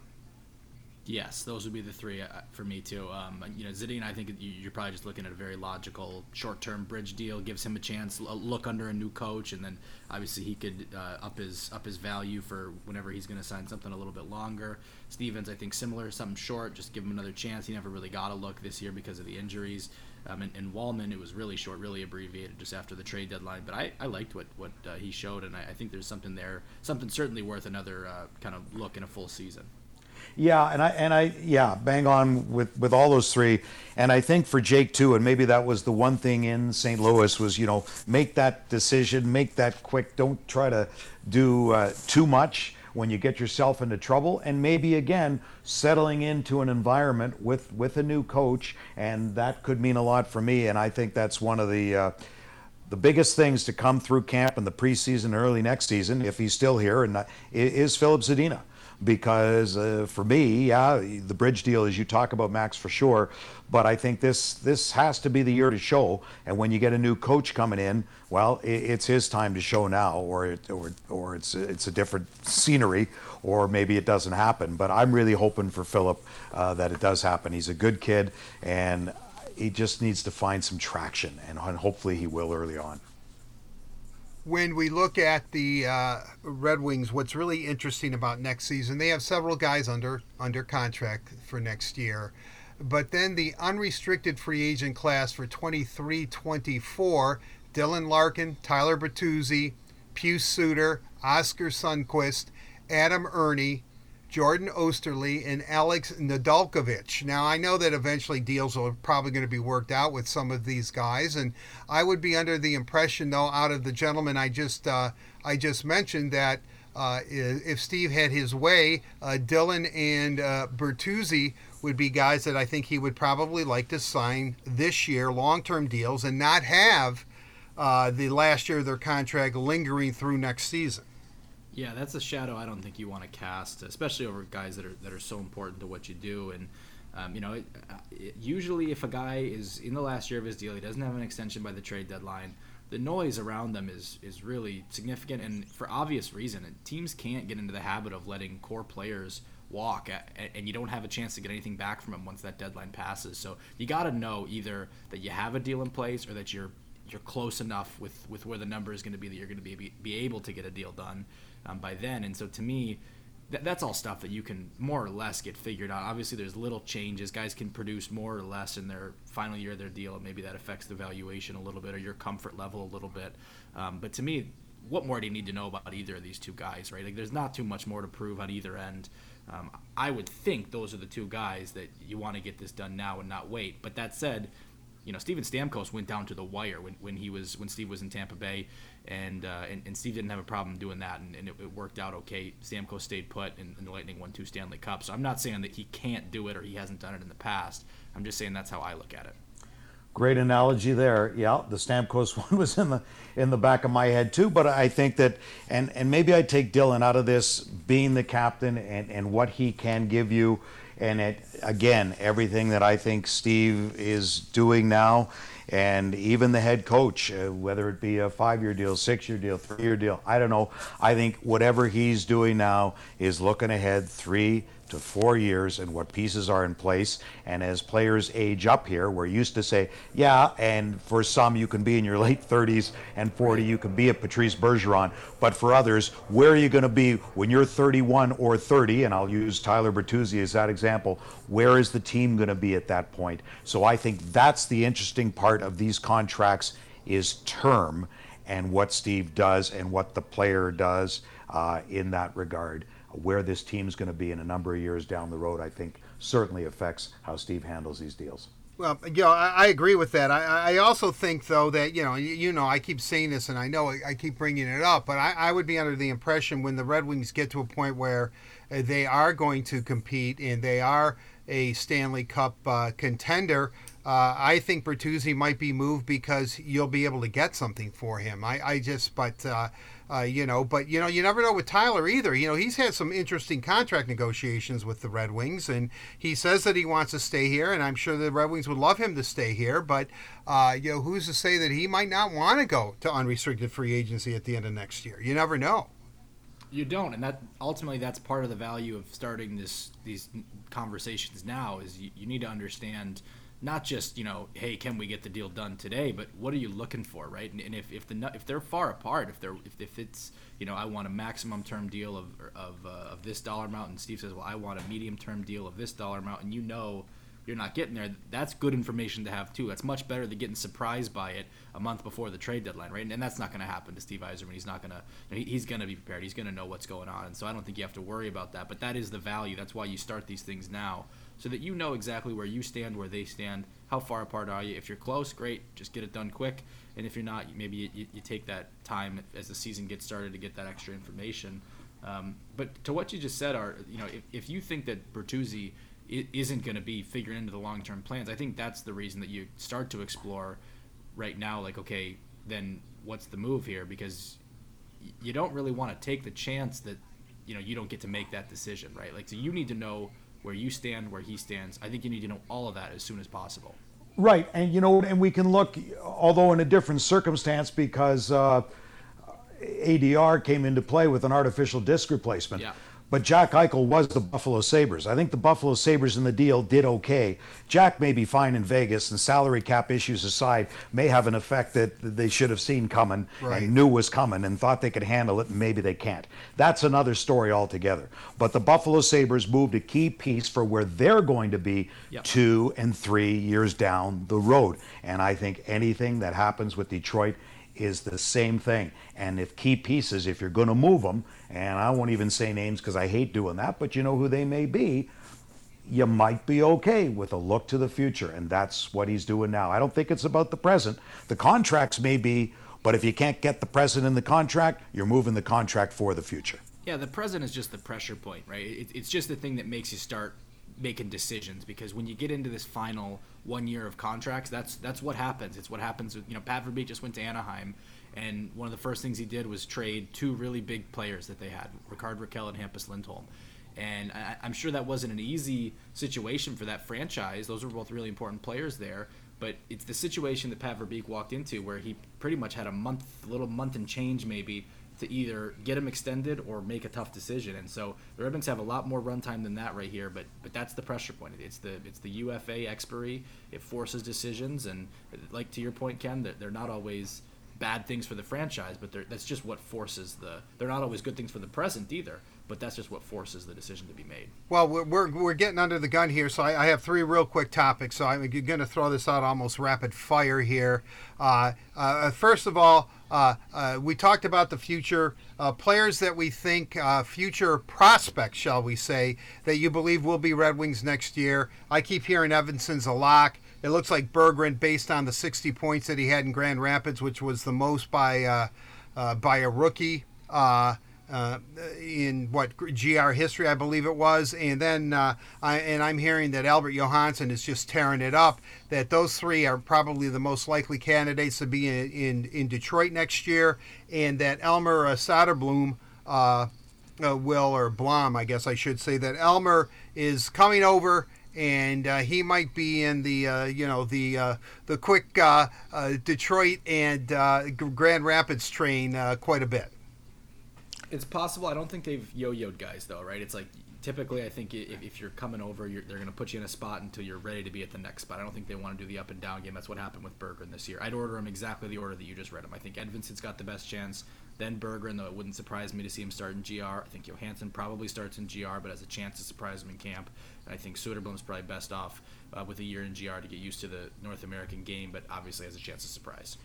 Yes, those would be the three uh, for me too. Um, you know, Zadina, I think you're probably just looking at a very logical short-term bridge deal. Gives him a chance, look under a new coach, and then obviously he could uh, up his up his value for whenever he's going to sign something a little bit longer. Stevens, I think similar, something short, just give him another chance. He never really got a look this year because of the injuries. Um, and, and Walman, it was really short, really abbreviated just after the trade deadline. But I, I liked what what uh, he showed, and I, I, think there's something there, something certainly worth another uh, kind of look in a full season. Yeah, and I and I yeah, bang on with with all those three. And I think for Jake too, and maybe that was the one thing in St. Louis was you know make that decision, make that quick. Don't try to do uh, too much when you get yourself into trouble, and maybe again settling into an environment with with a new coach, and that could mean a lot for me. And I think that's one of the. Uh, the biggest things to come through camp in the preseason, early next season, if he's still here, and uh, is Filip Zadina because uh, for me, yeah, the bridge deal, as you talk about, Max, for sure. But I think this this has to be the year to show. And when you get a new coach coming in, well, it, it's his time to show now, or it, or or it's it's a different scenery, or maybe it doesn't happen. But I'm really hoping for Filip uh, that it does happen. He's a good kid, and he just needs to find some traction, and hopefully he will early on when we look at the uh, Red Wings, what's really interesting about next season, they have several guys under under contract for next year. But then the unrestricted free agent class for 23 24, Dylan Larkin, Tyler Bertuzzi, Pius Suter, Oskar Sundqvist, Adam Erne, Jordan Oesterle, and Alex Nedeljkovic. Now, I know that eventually deals are probably going to be worked out with some of these guys, and I would be under the impression, though, out of the gentlemen I just uh, I just mentioned, that uh, if Steve had his way, uh, Dylan and uh, Bertuzzi would be guys that I think he would probably like to sign this year, long-term deals, and not have uh, the last year of their contract lingering through next season. Yeah, that's a shadow I don't think you want to cast, especially over guys that are that are so important to what you do. And um, you know, it, it, usually if a guy is in the last year of his deal, he doesn't have an extension by the trade deadline. The noise around them is is really significant, and for obvious reason. Teams can't get into the habit of letting core players walk, and you don't have a chance to get anything back from them once that deadline passes. So you got to know either that you have a deal in place or that you're you're close enough with, with where the number is going to be that you're going to be be able to get a deal done um, by then. And so to me, th- that's all stuff that you can more or less get figured out. Obviously, there's little changes. Guys can produce more or less in their final year of their deal, and maybe that affects the valuation a little bit or your comfort level a little bit. Um, but to me, what more do you need to know about either of these two guys, right? Like, there's not too much more to prove on either end. Um, I would think those are the two guys that you want to get this done now and not wait. But that said, you know, Steven Stamkos went down to the wire when, when he was when Steve was in Tampa Bay and, uh, and, and Steve didn't have a problem doing that, and, and it, it, worked out okay. Stamkos stayed put, and, and, the Lightning won two Stanley Cups. So I'm not saying that he can't do it or he hasn't done it in the past. I'm just saying that's how I look at it. Great analogy there. Yeah, the Stamkos one was in the in the back of my head too. But I think that, and and maybe I take Dylan out of this being the captain and and what he can give you, and it again everything that I think Steve is doing now and even the head coach, uh, whether it be a five-year deal, six-year deal, three-year deal, I don't know. I think whatever he's doing now is looking ahead three to four years and what pieces are in place. And as players age up here, we're used to say, yeah, and for some you can be in your late 30s and 40, you can be a Patrice Bergeron. But for others, where are you going to be when you're 31 or 30? And I'll use Tyler Bertuzzi as that example. Where is the team going to be at that point? So I think that's the interesting part of these contracts is term and what Steve does and what the player does uh, in that regard where this team's going to be in a number of years down the road, I think certainly affects how Steve handles these deals. Well, you know, I, I agree with that. I, I, also think, though, that you know, you, you, know, I keep saying this, and I know I, I keep bringing it up, but I, I, would be under the impression when the Red Wings get to a point where uh, they are going to compete and they are a Stanley Cup uh, contender. Uh, I think Bertuzzi might be moved because you'll be able to get something for him. I, I just, but uh, uh, you know, but you know, you never know with Tyler either. You know, he's had some interesting contract negotiations with the Red Wings, and he says that he wants to stay here, and I'm sure the Red Wings would love him to stay here. But uh, you know, who's to say that he might not want to go to unrestricted free agency at the end of next year? You never know. You don't, and that ultimately that's part of the value of starting this these conversations now is you, you need to understand not just you know hey can we get the deal done today but what are you looking for right? And, and if, if the if they're far apart if they're if, if it's you know i want a maximum term deal of of, uh, of this dollar amount and steve says well i want a medium term deal of this dollar amount and you know you're not getting there that's good information to have too. That's much better than getting surprised by it a month before the trade deadline right? And, and that's not going to happen to steve yzerman he's not going to you know, he's going to be prepared. He's going to know what's going on. And so i don't think you have to worry about that but that is the value. That's why you start these things now so that you know exactly where you stand, where they stand, how far apart are you. If you're close, great, just get it done quick. And if you're not, maybe you, you take that time as the season gets started to get that extra information. Um, but to what you just said, are you know, if, if you think that Bertuzzi isn't going to be figured into the long-term plans, I think that's the reason that you start to explore right now. Like, okay, then what's the move here? Because you don't really want to take the chance that you know you don't get to make that decision, right? Like, so you need to know where you stand, where he stands. I think you need to know all of that as soon as possible. Right, and you know, and we can look, although in a different circumstance, because uh, ADR came into play with an artificial disc replacement. Yeah. But Jack Eichel was the Buffalo Sabres. I think the Buffalo Sabres in the deal did okay. Jack may be fine in Vegas, and salary cap issues aside, may have an effect that they should have seen coming right. and knew was coming and thought they could handle it, and maybe they can't. That's another story altogether. But the Buffalo Sabres moved a key piece for where they're going to be yep. two and three years down the road. And I think anything that happens with Detroit is the same thing. And if key pieces, if you're going to move them, and I won't even say names because I hate doing that, but you know who they may be, you might be okay with a look to the future. And that's what he's doing now. I don't think it's about the present. The contracts may be, but if you can't get the present in the contract, you're moving the contract for the future. Yeah, the present is just the pressure point, right? It, it's just the thing that makes you start making decisions because when you get into this final one year of contracts, that's that's what happens. It's what happens. With, you know, Pat Verbeek just went to Anaheim, and one of the first things he did was trade two really big players that they had, Rickard Rakell and Hampus Lindholm. And I, I'm sure that wasn't an easy situation for that franchise. Those were both really important players there. But it's the situation that Pat Verbeek walked into where he pretty much had a month, a little month and change maybe, to either get him extended or make a tough decision. And so the Red Wings have a lot more runtime than that right here. But but that's the pressure point. It's the it's the UFA expiry. It forces decisions, and like to your point, Ken, that they're not always bad things for the franchise, but that's just what forces the. They're not always good things for the present either but that's just what forces the decision to be made. Well, we're, we're, we're getting under the gun here, so I, I, have three real quick topics. So I'm going to throw this out almost rapid fire here. Uh, uh, first of all, uh, uh we talked about the future uh, players that we think, uh, future prospects, shall we say, that you believe will be Red Wings next year. I keep hearing Edvinsson's a lock. It looks like Berggren, based on the 60 points that he had in Grand Rapids, which was the most by by a rookie. Uh, uh, in what GR history, I believe it was, and then uh, I, and I'm hearing that Albert Johansson is just tearing it up. That those three are probably the most likely candidates to be in in, in Detroit next year, and that Elmer uh, Soderblom uh, uh, will or Blom, I guess I should say that Elmer is coming over and uh, he might be in the uh, you know the uh, the quick uh, Detroit and Grand Rapids train quite a bit. It's possible. I don't think they've yo-yoed guys though, right? It's like typically I think if, if you're coming over, you're, they're going to put you in a spot until you're ready to be at the next spot. I don't think they want to do the up and down game. That's what happened with Berggren this year. I'd order him exactly the order that you just read him. I think Edvinsson's got the best chance. Then Berggren. though it wouldn't surprise me to see him start in GR. I think Johansson probably starts in GR, but has a chance to surprise him in camp. And I think Soderblom's probably best off uh, with a year in GR to get used to the North American game, but obviously has a chance to surprise.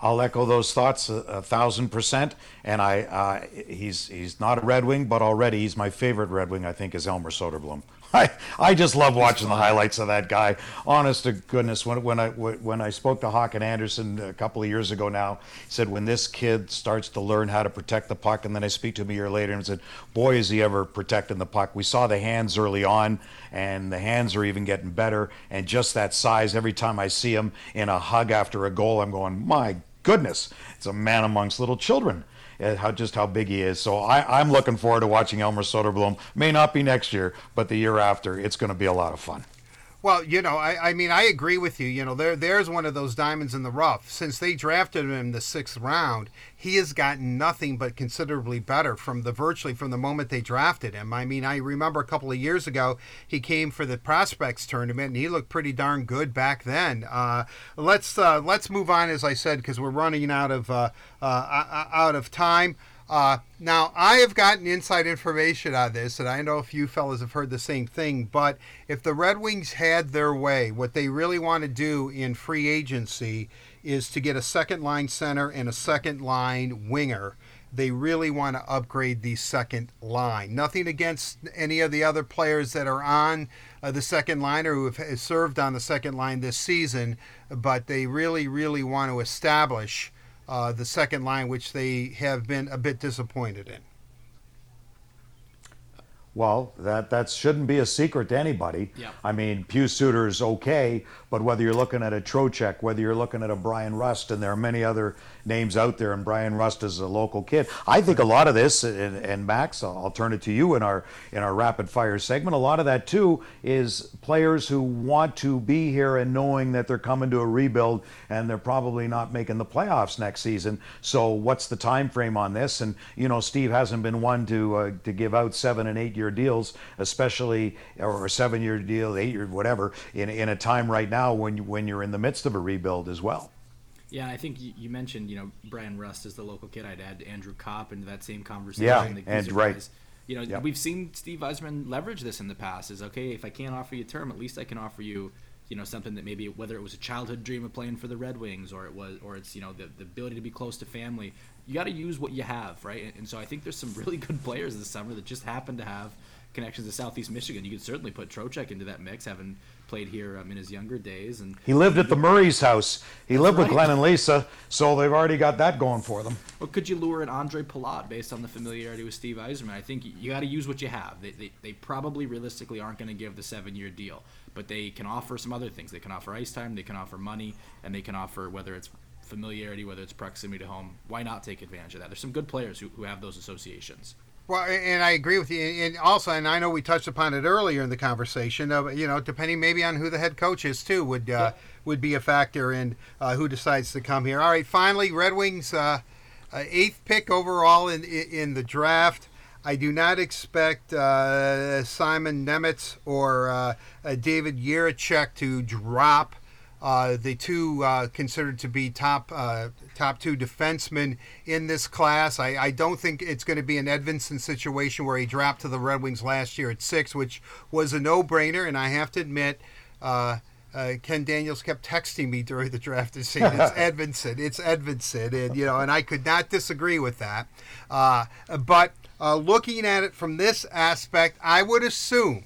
I'll echo those thoughts a, a thousand percent. And I, uh, he's he's not a Red Wing, but already he's my favorite Red Wing. I think is Elmer Soderblom. I, I just love watching the highlights of that guy. Honest to goodness, when, when I when I spoke to Håkan Andersson a couple of years ago now, he said when this kid starts to learn how to protect the puck, and then I speak to him a year later and said, boy, is he ever protecting the puck. We saw the hands early on, and the hands are even getting better, and just that size. Every time I see him in a hug after a goal, I'm going, my goodness, it's a man amongst little children. Uh, how just how big he is. So I, I'm looking forward to watching Elmer Soderblom. May not be next year, but the year after, it's going to be a lot of fun. Well, you know, I, I mean, I agree with you. You know, there there's one of those diamonds in the rough. Since they drafted him in the sixth round, he has gotten nothing but considerably better from the virtually from the moment they drafted him. I mean, I remember a couple of years ago he came for the prospects tournament and he looked pretty darn good back then. Uh, let's uh, let's move on, as I said, because we're running out of uh, uh out of time. Uh, now, I have gotten inside information on this, and I know a few fellas have heard the same thing. But if the Red Wings had their way, what they really want to do in free agency is to get a second line center and a second line winger. They really want to upgrade the second line. Nothing against any of the other players that are on uh, the second line or who have served on the second line this season, but they really, really want to establish uh, the second line, which they have been a bit disappointed in. Well, that that shouldn't be a secret to anybody. Yeah. I mean, Pius Suter's okay, but whether you're looking at a Trocheck, whether you're looking at a Bryan Rust, and there are many other names out there, and Bryan Rust is a local kid. I think a lot of this, and, and Max, I'll turn it to you in our in our rapid fire segment. A lot of that too is players who want to be here and knowing that they're coming to a rebuild and they're probably not making the playoffs next season. So what's the time frame on this? And you know, Steve hasn't been one to uh, to give out seven and eight year deals, especially or a seven year deal, eight year whatever, in in a time right now when you, when you're in the midst of a rebuild as well. Yeah, I think you mentioned, you know, Bryan Rust is the local kid. I'd add Andrew Copp into that same conversation. Yeah, and right. Guys. You know, yep. we've seen Steve Yzerman leverage this in the past. Is okay if I can't offer you a term, at least I can offer you you know something that maybe whether it was a childhood dream of playing for the Red Wings or it was or it's you know the, the ability to be close to family. You got to use what you have, right? And, and so I think there's some really good players this summer that just happen to have connections to Southeast Michigan. You could certainly put Trocheck into that mix, having played here um, in his younger days. And he lived at the Murray's house. He lived right. with Glenn and Lisa, so they've already got that going for them. Well, could you lure an Andre Palat based on the familiarity with Steve Yzerman? I think you got to use what you have. They, they, they probably realistically aren't going to give the seven-year deal, but they can offer some other things. They can offer ice time, they can offer money, and they can offer whether it's familiarity, whether it's proximity to home. Why not take advantage of that? There's some good players who, who have those associations. Well, and I agree with you. And also, and I know we touched upon it earlier in the conversation. Of you know, depending maybe on who the head coach is too, would uh, yeah. would be a factor in uh, who decides to come here. All right, finally, Red Wings uh, uh eighth pick overall in in the draft. I do not expect uh, Simon Nemec or uh, David Jiricek to drop uh, the two uh, considered to be top uh, top two defensemen in this class. I, I don't think it's going to be an Edvinsson situation where he dropped to the Red Wings last year at six, which was a no-brainer. And I have to admit, uh, uh, Ken Daniels kept texting me during the draft and saying it's Edvinsson, it's Edvinsson, and you know, and I could not disagree with that. Uh, but looking at it from this aspect, I would assume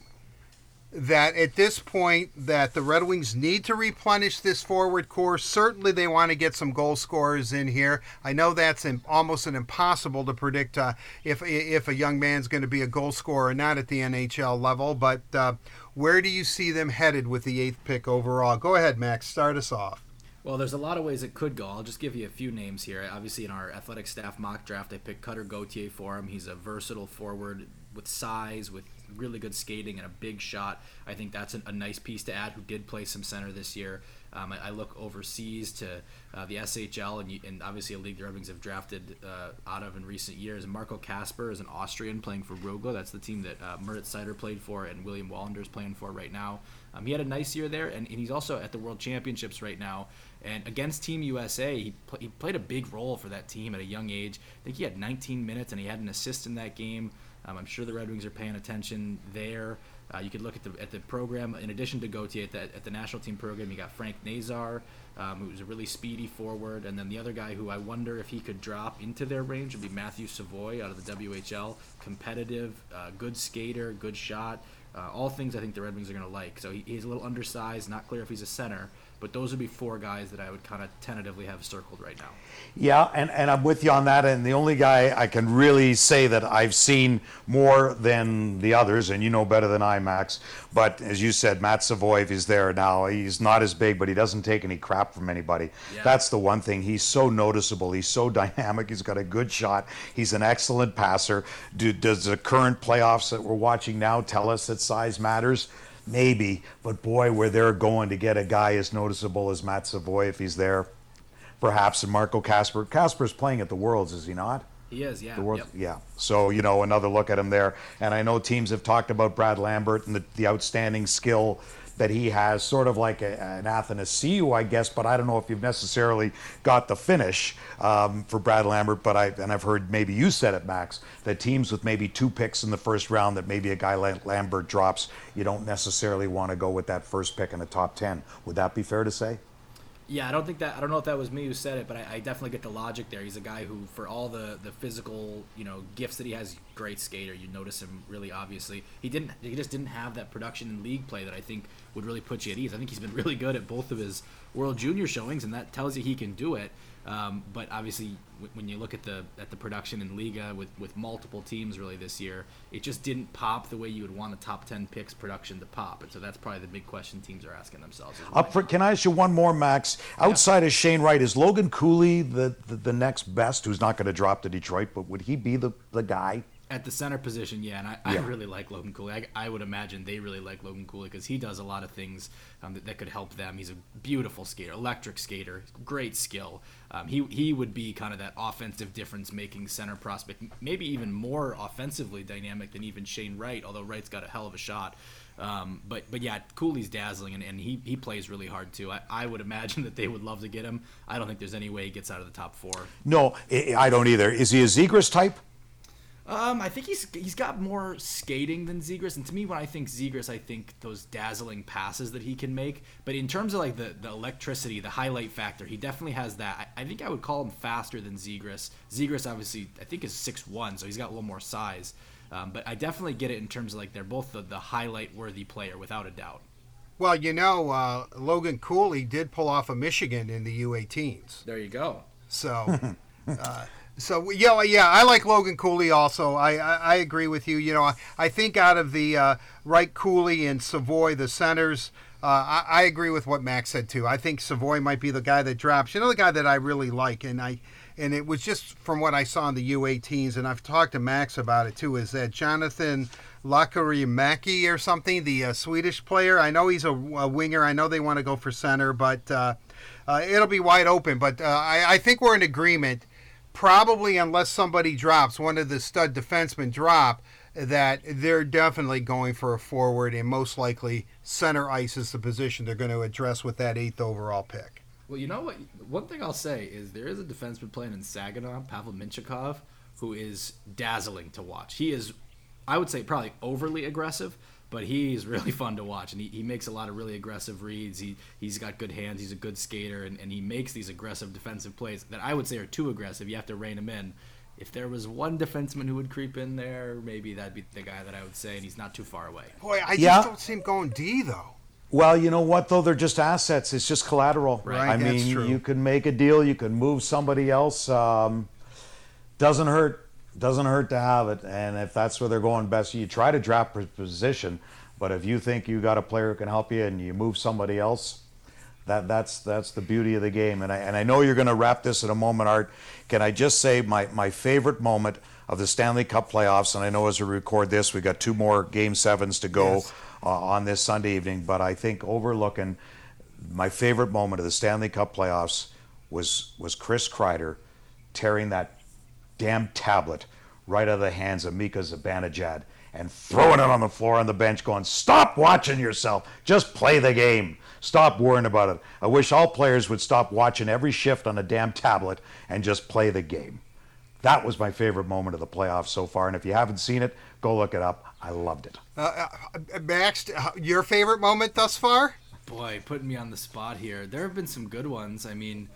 that at this point that the Red Wings need to replenish this forward core. Certainly, they want to get some goal scorers in here. I know that's an, almost an impossible to predict uh, if if a young man's going to be a goal scorer or not at the NHL level. But uh, where do you see them headed with the eighth pick overall? Go ahead, Max. Start us off. Well, there's a lot of ways it could go. I'll just give you a few names here. Obviously, in our athletic staff mock draft, I picked Cutter Gauthier for him. He's a versatile forward with size, with really good skating and a big shot. I think that's a, nice piece to add. Who did play some center this year. Um, I, I, look overseas to uh, the SHL and, and, obviously a league the Red Wings have drafted uh, out of in recent years. Marco Kasper is an Austrian playing for Rögle. That's the team that uh, Moritz Seider played for and William Wallander is playing for right now. Um, he had a nice year there, and, and, he's also at the World Championships right now. And against Team USA, he, pl- he played a big role for that team at a young age. I think he had 19 minutes and he had an assist in that game. Um, I'm sure the Red Wings are paying attention there. Uh, you could look at the at the program. In addition to Gauthier at the, at the national team program, you got Frank Nazar, um, who's a really speedy forward, and then the other guy who I wonder if he could drop into their range would be Matthew Savoie out of the WHL. Competitive, uh, good skater, good shot. Uh, all things I think the Red Wings are going to like. So he, he's a little undersized, not clear if he's a center, but those would be four guys that I would kind of tentatively have circled right now. Yeah, and, and I'm with you on that. And the only guy I can really say that I've seen more than the others, and you know better than I, Max. But as you said, Matt Savoie is there now. He's not as big, but he doesn't take any crap from anybody. Yeah. That's the one thing. He's so noticeable. He's so dynamic. He's got a good shot. He's an excellent passer. Do, does the current playoffs that we're watching now tell us that size matters? Maybe. But boy, where they're going to get a guy as noticeable as Matt Savoie if he's there, perhaps, and Marco Kasper. Kasper's playing at the Worlds, is he not? He is, yeah. The Worlds, yep. Yeah. So, you know, another look at him there. And I know teams have talked about Brad Lambert and the, the outstanding skill that he has, sort of like a, an Athanasiou, I guess, but I don't know if you've necessarily got the finish um, for Brad Lambert. But I and I've heard maybe you said it, Max, that teams with maybe two picks in the first round, that maybe a guy like Lambert drops, you don't necessarily want to go with that first pick in the top ten. Would that be fair to say? Yeah, I don't think that I don't know if that was me who said it, but I, I, definitely get the logic there. He's a guy who, for all the the physical, you know, gifts that he has, great skater. You notice him really obviously. He didn't. He just didn't have that production in league play that I think would really put you at ease. I think he's been really good at both of his World Junior showings, and that tells you he can do it. Um, but obviously, w- when you look at the at the production in Liiga with, with multiple teams really this year, it just didn't pop the way you would want a top ten picks production to pop, and so that's probably the big question teams are asking themselves. Up for, can I ask you one more, Max? Outside yeah. of Shane Wright, is Logan Cooley the, the, the next best? Who's not going to drop to Detroit, but would he be the the guy? At the center position, yeah, and I, yeah. I really like Logan Cooley. I, I, would imagine they really like Logan Cooley because he does a lot of things um, that, that, could help them. He's a beautiful skater, electric skater, great skill. Um, he he would be kind of that offensive difference making center prospect, maybe even more offensively dynamic than even Shane Wright. Although Wright's got a hell of a shot. Um, but but yeah, Cooley's dazzling and, and he, he plays really hard too. I, I would imagine that they would love to get him. I don't think there's any way he gets out of the top four. No, I don't either. Is he a Zegras type? Um, I think he's he's got more skating than Zegras, and to me, when I think Zegras, I think those dazzling passes that he can make. But in terms of like the, the electricity, the highlight factor, he definitely has that. I, I think I would call him faster than Zegras. Zegras, obviously, I think is six one, so he's got a little more size. Um, but I definitely get it in terms of like they're both the, the highlight worthy player without a doubt. Well, you know, uh, Logan Cooley did pull off a Michigan in the U18s. There you go. So. Uh, so yeah, yeah, I like Logan Cooley also. I, I, I agree with you. You know, I, I think out of the uh, Wright Cooley and Savoie, the centers, uh, I, I agree with what Max said too. I think Savoie might be the guy that drops. You know, the guy that I really like, and I and it was just from what I saw in the U18s, and I've talked to Max about it too. Is that Jonathan Lekkerimäki or something, the uh, Swedish player? I know he's a, a, winger. I know they want to go for center, but uh, uh, it'll be wide open. But uh, I, I think we're in agreement probably unless somebody drops one of the stud defensemen drop that they're definitely going for a forward and most likely center ice is the position they're going to address with that eighth overall pick. Well, you know what? One thing I'll say is there is a defenseman playing in Saginaw, Pavel Mintyukov, who is dazzling to watch. He is, I would say, probably overly aggressive, but he's really fun to watch and he, he makes a lot of really aggressive reads he, he's got good hands he's a good skater and, and he makes these aggressive defensive plays that i would say are too aggressive you have to rein him in if there was one defenseman who would creep in there maybe that'd be the guy that i would say and he's not too far away boy i yeah. just don't see him going d though well, you know what though? They're just assets. It's just collateral. Right. I mean, true. you can make a deal. You can move somebody else. Um, doesn't hurt. Doesn't hurt to have it. And if that's where they're going best, you try to draft position. But if you think you got a player who can help you and you move somebody else, that that's that's the beauty of the game. And I and I know you're going to wrap this in a moment, Art. Can I just say my my favorite moment of the Stanley Cup playoffs? And I know as we record this, we got two more Game Sevens to go yes. uh, on this Sunday evening. But I think overlooking my favorite moment of the Stanley Cup playoffs was was Chris Kreider tearing that damn tablet right out of the hands of Mika Zibanejad and throwing it on the floor on the bench, going, Stop watching yourself. Just play the game. Stop worrying about it. I wish all players would stop watching every shift on a damn tablet and just play the game. That was my favorite moment of the playoffs so far. And if you haven't seen it, go look it up. I loved it. Uh, uh, Max, your favorite moment thus far? Boy, putting me on the spot here. There have been some good ones. I mean,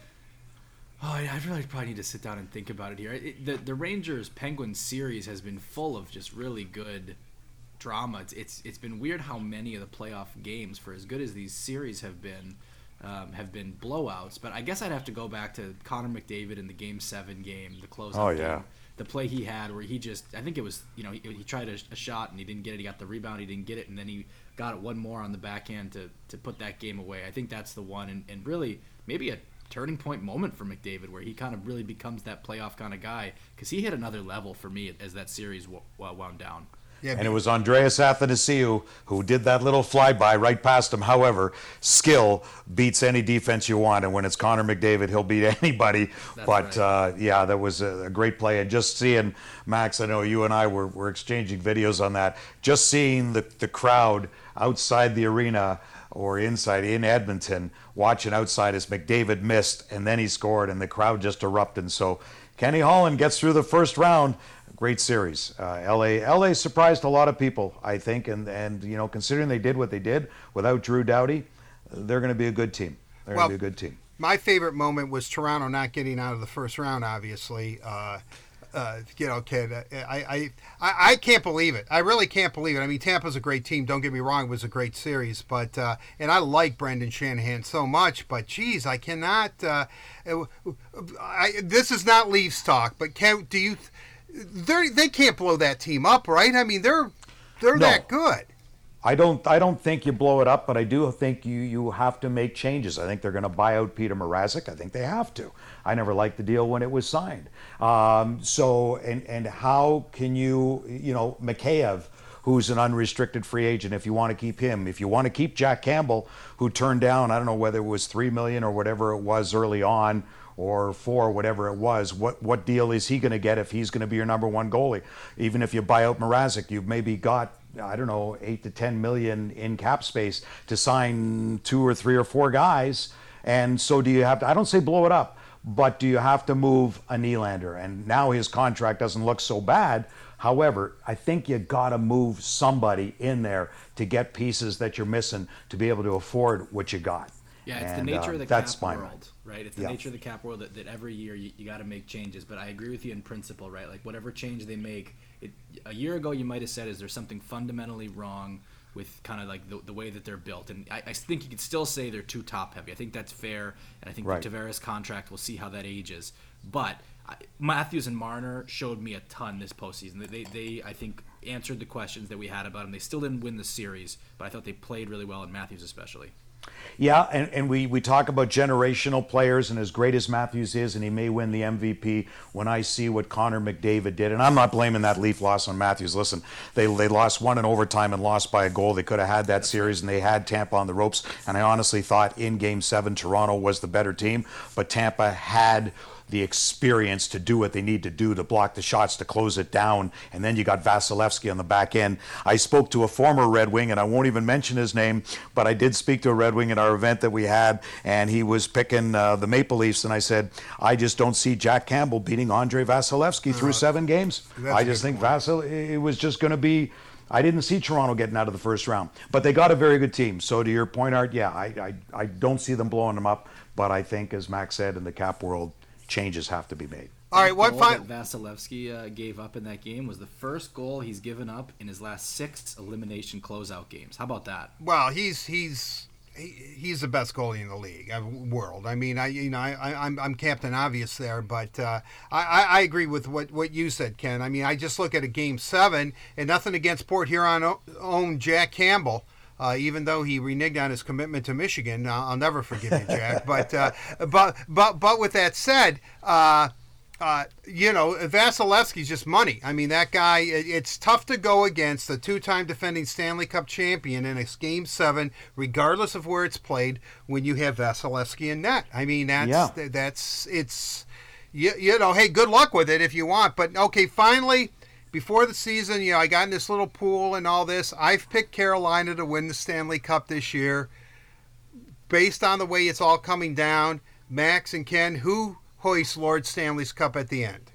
Oh, I really probably need to sit down and think about it here. It, the the Rangers Penguins series has been full of just really good drama. It's, it's it's been weird how many of the playoff games, for as good as these series have been, um, have been blowouts. But I guess I'd have to go back to Connor McDavid in the Game Seven game, the closeout oh, yeah. game, the play he had where he just I think it was you know he, he tried a, a, shot and he didn't get it. He got the rebound, he didn't get it, and then he got it one more on the backhand to to put that game away. I think that's the one, and, and really maybe a turning point moment for McDavid where he kind of really becomes that playoff kind of guy because he hit another level for me as that series w- wound down. Yeah, and it was Andreas Athanasiou who did that little flyby right past him. However, skill beats any defense you want, and when it's Connor McDavid, he'll beat anybody. That's but right. uh, yeah, that was a, a, great play, and just seeing Max, I know you and I were, were exchanging videos on that. Just seeing the the crowd outside the arena or inside in Edmonton watching outside as McDavid missed and then he scored and the crowd just erupted. So Kenny Holland gets through the first round. Great series. Uh, LA LA surprised a lot of people, I think, and and you know considering they did what they did without Drew Doughty, they're going to be a good team. They're well, going to be a good team. My favorite moment was Toronto not getting out of the first round. Obviously, uh, uh, you know, kid. I, I, I can't believe it. I really can't believe it. I mean, Tampa's a great team. Don't get me wrong; it was a great series. But uh, and I like Brendan Shanahan so much. But geez, I cannot. Uh, I, this is not Leafs talk. But can do you? They they can't blow that team up, right? I mean, they're they're no. that good. I don't I don't think you blow it up, but I do think you you have to make changes. I think they're going to buy out Peter Mrazek. I think they have to. I never liked the deal when it was signed. Um, so and and how can you you know Mikheyev, who's an unrestricted free agent, if you want to keep him, if you want to keep Jack Campbell, who turned down I don't know whether it was three million or whatever it was early on or four, whatever it was, what what deal is he going to get if he's going to be your number one goalie? Even if you buy out Mrazek, you've maybe got I don't know, eight to 10 million in cap space to sign two or three or four guys. And so do you have to, I don't say blow it up, but do you have to move a Nylander? And now his contract doesn't look so bad. However, I think you got to move somebody in there to get pieces that you're missing to be able to afford what you got. Yeah, it's And, the nature uh, of the that's cap world, right? It's the Yeah. nature of the cap world that, that every year you, you got to make changes. But I agree with you in principle, right? Like whatever change they make, it, a year ago you might have said, "Is there something fundamentally wrong with kind of like the, the way that they're built?" And I, I think you could still say they're too top heavy. I think that's fair, and I think Right. the Tavares contract, we'll see how that ages. But I, Matthews and Marner showed me a ton this postseason. They, they, they, I think, answered the questions that we had about them. They still didn't win the series, but I thought they played really well, and Matthews especially. Yeah, and, and we, we talk about generational players, and as great as Matthews is, and he may win the MVP, when I see what Connor McDavid did, and I'm not blaming that Leaf loss on Matthews. Listen, they, they lost one in overtime and lost by a goal. They could have had that series, and they had Tampa on the ropes. And I honestly thought in game seven, Toronto was the better team, but Tampa had the experience to do what they need to do to block the shots to close it down. And then you got Vasilevsky on the back end. I spoke to a former Red Wing, and I won't even mention his name, but I did speak to a Red Wing at our event that we had, and he was picking uh, the Maple Leafs. And I said, I just don't see Jack Campbell beating Andrei Vasilevskiy through seven games. that's I just think Vasil, it was just going to be. I didn't see Toronto getting out of the first round, but they got a very good team. So to your point, Art, yeah, I, I, I don't see them blowing them up, but I think, as Max said, in the cap world, changes have to be made. All right, what goal fine? that Vasilevskiy uh, gave up in that game was the first goal he's given up in his last six elimination closeout games. How about that? Well, he's he's he, he's the best goalie in the league, uh, world. I mean, I you know I, I I'm I'm Captain Obvious there, but uh, I I I agree with what what you said, Ken. I mean, I just look at a game seven, and nothing against Port Huron o- own Jack Campbell. Uh, even though he reneged on his commitment to Michigan, I'll, I'll never forgive you, Jack. but uh, but but but with that said, uh, uh, you know, Vasilevskiy's just money. I mean, that guy, it, it's tough to go against a two time defending Stanley Cup champion in a game seven, regardless of where it's played, when you have Vasilevskiy in net. I mean, that's, Yeah. that's, it's, you, you know, hey, good luck with it if you want. But okay, finally, before the season, you know, I got in this little pool and all this. I've picked Carolina to win the Stanley Cup this year based on the way it's all coming down. Max and Ken, who hoists Lord Stanley's Cup at the end?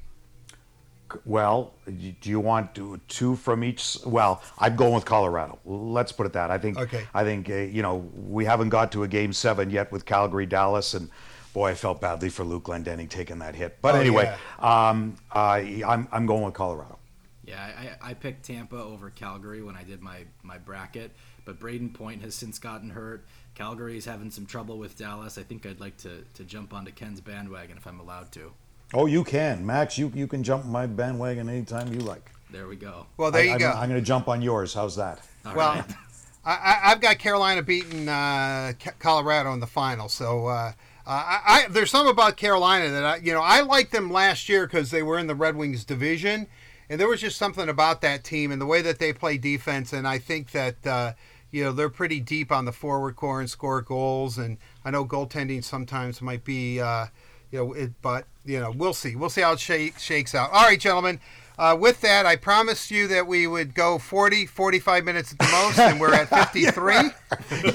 Well, do you want two from each? Well, I'm going with Colorado. Let's put it that. I think. Okay. I think uh, you know we haven't got to a game seven yet with Calgary, Dallas, and boy, I felt badly for Luke Glendening taking that hit. But Oh, anyway, um, I, I'm I'm going with Colorado. Yeah, I, I picked Tampa over Calgary when I did my, my bracket, but Brayden Point has since gotten hurt. Calgary's having some trouble with Dallas. I think I'd like to, to jump onto Ken's bandwagon if I'm allowed to. Oh, you can, Max. You you can jump my bandwagon anytime you like. There we go. Well, there I, you I'm, go. I'm going to jump on yours. How's that? All well, right. I, I, I've got Carolina beating uh, Colorado in the final. So uh, I, I, there's some about Carolina that I, you know, I liked them last year because they were in the Red Wings division, and there was just something about that team and the way that they play defense. And I think that uh, you know they're pretty deep on the forward core and score goals. And I know goaltending sometimes might be, uh, you know, it, but you know, we'll see. We'll see how it shake, shakes out. All right, gentlemen. Uh, with that, I promised you that we would go 40, 45 minutes at the most, and we're at 53.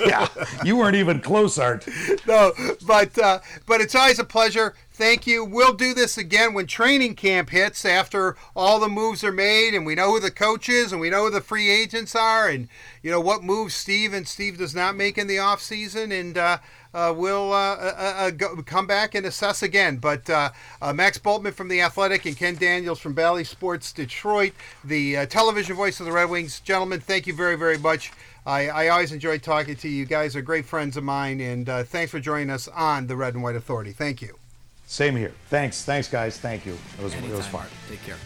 yeah, you weren't even close, Art. no, but uh, but it's always a pleasure. Thank you. We'll do this again when training camp hits after all the moves are made and we know who the coach is and we know who the free agents are and you know what moves Steve and Steve does not make in the off season and uh, uh, we'll uh, uh, uh, go, come back and assess again. But uh, Max Bultman from the Athletic and Ken Daniels from Bally Sports Detroit, the television voice of the Red Wings, gentlemen, thank you very very much. I, I always enjoy talking to you. You guys are great friends of mine, and thanks for joining us on the Red and White Authority. Thank you. Same here. Thanks, thanks, guys. Thank you. It was Anytime, it was fun. Take care.